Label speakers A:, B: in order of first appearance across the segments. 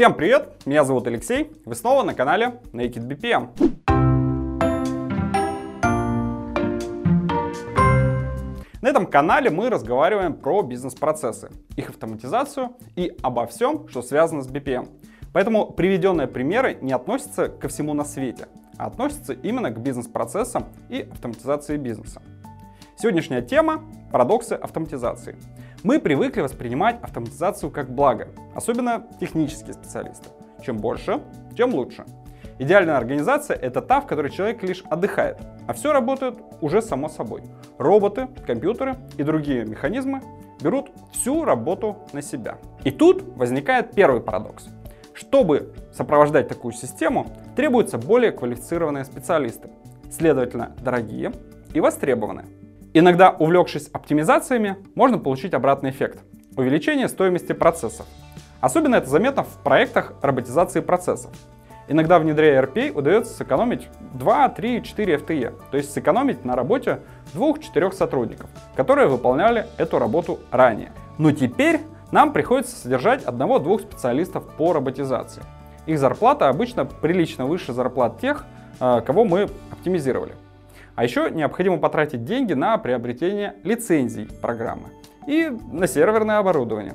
A: Всем привет, меня зовут Алексей, вы снова на канале Naked BPM. На этом канале мы разговариваем про бизнес-процессы, их автоматизацию и обо всем, что связано с BPM. Поэтому приведенные примеры не относятся ко всему на свете, а относятся именно к бизнес-процессам и автоматизации бизнеса. Сегодняшняя тема – парадоксы автоматизации. Мы привыкли воспринимать автоматизацию как благо, особенно технические специалисты. Чем больше, тем лучше. Идеальная организация — это та, в которой человек лишь отдыхает, а все работает уже само собой. Роботы, компьютеры и другие механизмы берут всю работу на себя. И тут возникает первый парадокс. Чтобы сопровождать такую систему, требуются более квалифицированные специалисты, следовательно, дорогие и востребованные. Иногда, увлекшись оптимизациями, можно получить обратный эффект – увеличение стоимости процессов. Особенно это заметно в проектах роботизации процессов. Иногда, внедряя RPA, удается сэкономить 2, 3, 4 FTE, то есть сэкономить на работе 2-4 сотрудников, которые выполняли эту работу ранее. Но теперь нам приходится содержать одного-двух специалистов по роботизации. Их зарплата обычно прилично выше зарплат тех, э, кого мы оптимизировали. А еще необходимо потратить деньги на приобретение лицензий программы и на серверное оборудование.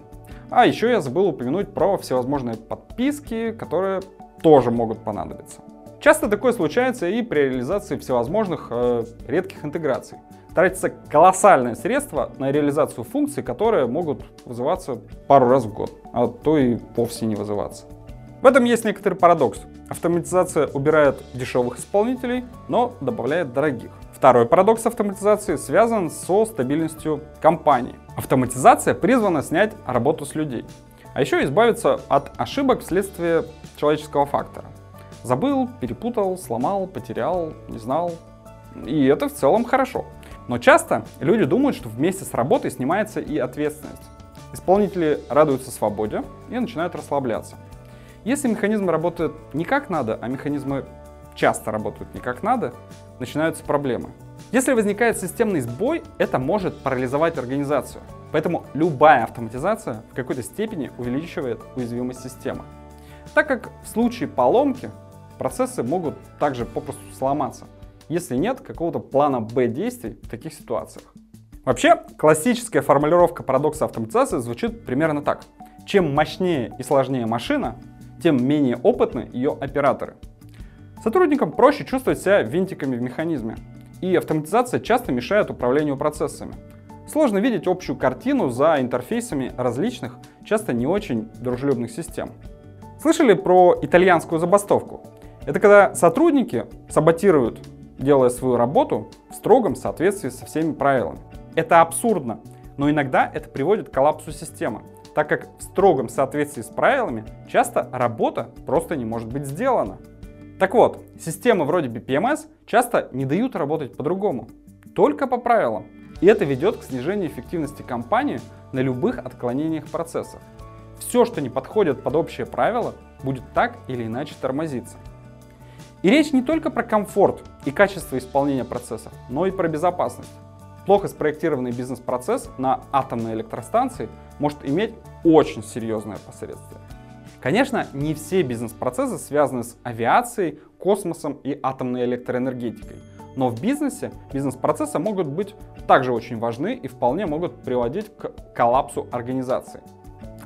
A: А еще я забыл упомянуть про всевозможные подписки, которые тоже могут понадобиться. Часто такое случается и при реализации всевозможных э, редких интеграций. Тратится колоссальное средство на реализацию функций, которые могут вызываться пару раз в год, а то и вовсе не вызываться. В этом есть некоторый парадокс. Автоматизация убирает дешевых исполнителей, но добавляет дорогих. Второй парадокс автоматизации связан со стабильностью компании. Автоматизация призвана снять работу с людей, а еще избавиться от ошибок вследствие человеческого фактора. Забыл, перепутал, сломал, потерял, не знал. И это в целом хорошо. Но часто люди думают, что вместе с работой снимается и ответственность. Исполнители радуются свободе и начинают расслабляться. Если механизмы работают не как надо, а механизмы часто работают не как надо, начинаются проблемы. Если возникает системный сбой, это может парализовать организацию. Поэтому любая автоматизация в какой-то степени увеличивает уязвимость системы. Так как в случае поломки процессы могут также попросту сломаться, если нет какого-то плана Б действий в таких ситуациях. Вообще, классическая формулировка парадокса автоматизации звучит примерно так. Чем мощнее и сложнее машина, тем менее опытны ее операторы. Сотрудникам проще чувствовать себя винтиками в механизме, и автоматизация часто мешает управлению процессами. Сложно видеть общую картину за интерфейсами различных, часто не очень дружелюбных систем. Слышали про итальянскую забастовку? Это когда сотрудники саботируют, делая свою работу в строгом соответствии со всеми правилами. Это абсурдно, но иногда это приводит к коллапсу системы так как в строгом соответствии с правилами часто работа просто не может быть сделана. Так вот, системы вроде BPMS часто не дают работать по-другому, только по правилам. И это ведет к снижению эффективности компании на любых отклонениях процессов. Все, что не подходит под общее правило, будет так или иначе тормозиться. И речь не только про комфорт и качество исполнения процессов, но и про безопасность. Плохо спроектированный бизнес-процесс на атомной электростанции может иметь очень серьезное последствия. Конечно, не все бизнес-процессы связаны с авиацией, космосом и атомной электроэнергетикой. Но в бизнесе бизнес-процессы могут быть также очень важны и вполне могут приводить к коллапсу организации.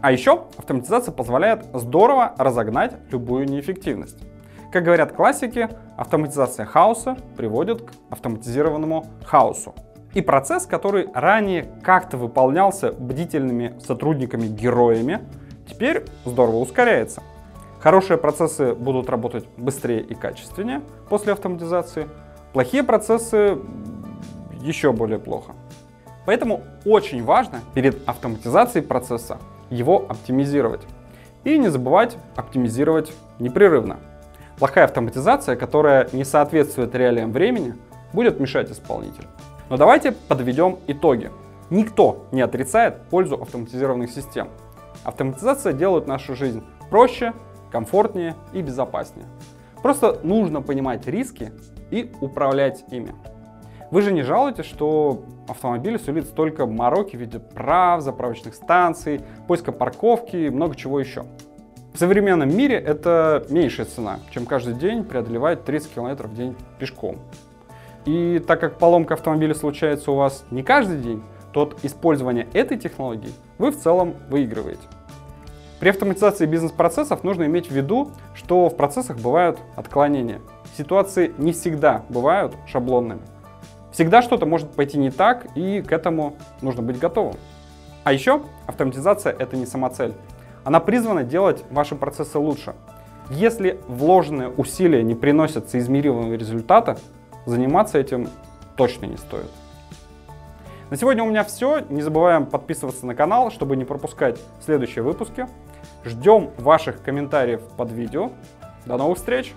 A: А еще автоматизация позволяет здорово разогнать любую неэффективность. Как говорят классики, автоматизация хаоса приводит к автоматизированному хаосу. И процесс, который ранее как-то выполнялся бдительными сотрудниками-героями, теперь здорово ускоряется. Хорошие процессы будут работать быстрее и качественнее после автоматизации, плохие процессы еще более плохо. Поэтому очень важно перед автоматизацией процесса его оптимизировать. И не забывать оптимизировать непрерывно. Плохая автоматизация, которая не соответствует реалиям времени, будет мешать исполнителю. Но давайте подведем итоги. Никто не отрицает пользу автоматизированных систем. Автоматизация делает нашу жизнь проще, комфортнее и безопаснее. Просто нужно понимать риски и управлять ими. Вы же не жалуетесь, что автомобиль сулит столько мороки в виде прав, заправочных станций, поиска парковки и много чего еще. В современном мире это меньшая цена, чем каждый день преодолевать 30 км в день пешком. И так как поломка автомобиля случается у вас не каждый день, то от использования этой технологии вы в целом выигрываете. При автоматизации бизнес-процессов нужно иметь в виду, что в процессах бывают отклонения. Ситуации не всегда бывают шаблонными. Всегда что-то может пойти не так, и к этому нужно быть готовым. А еще автоматизация это не самоцель. Она призвана делать ваши процессы лучше. Если вложенные усилия не приносят соизмеримого результата, заниматься этим точно не стоит. На сегодня у меня все. Не забываем подписываться на канал, чтобы не пропускать следующие выпуски. Ждем ваших комментариев под видео. До новых встреч!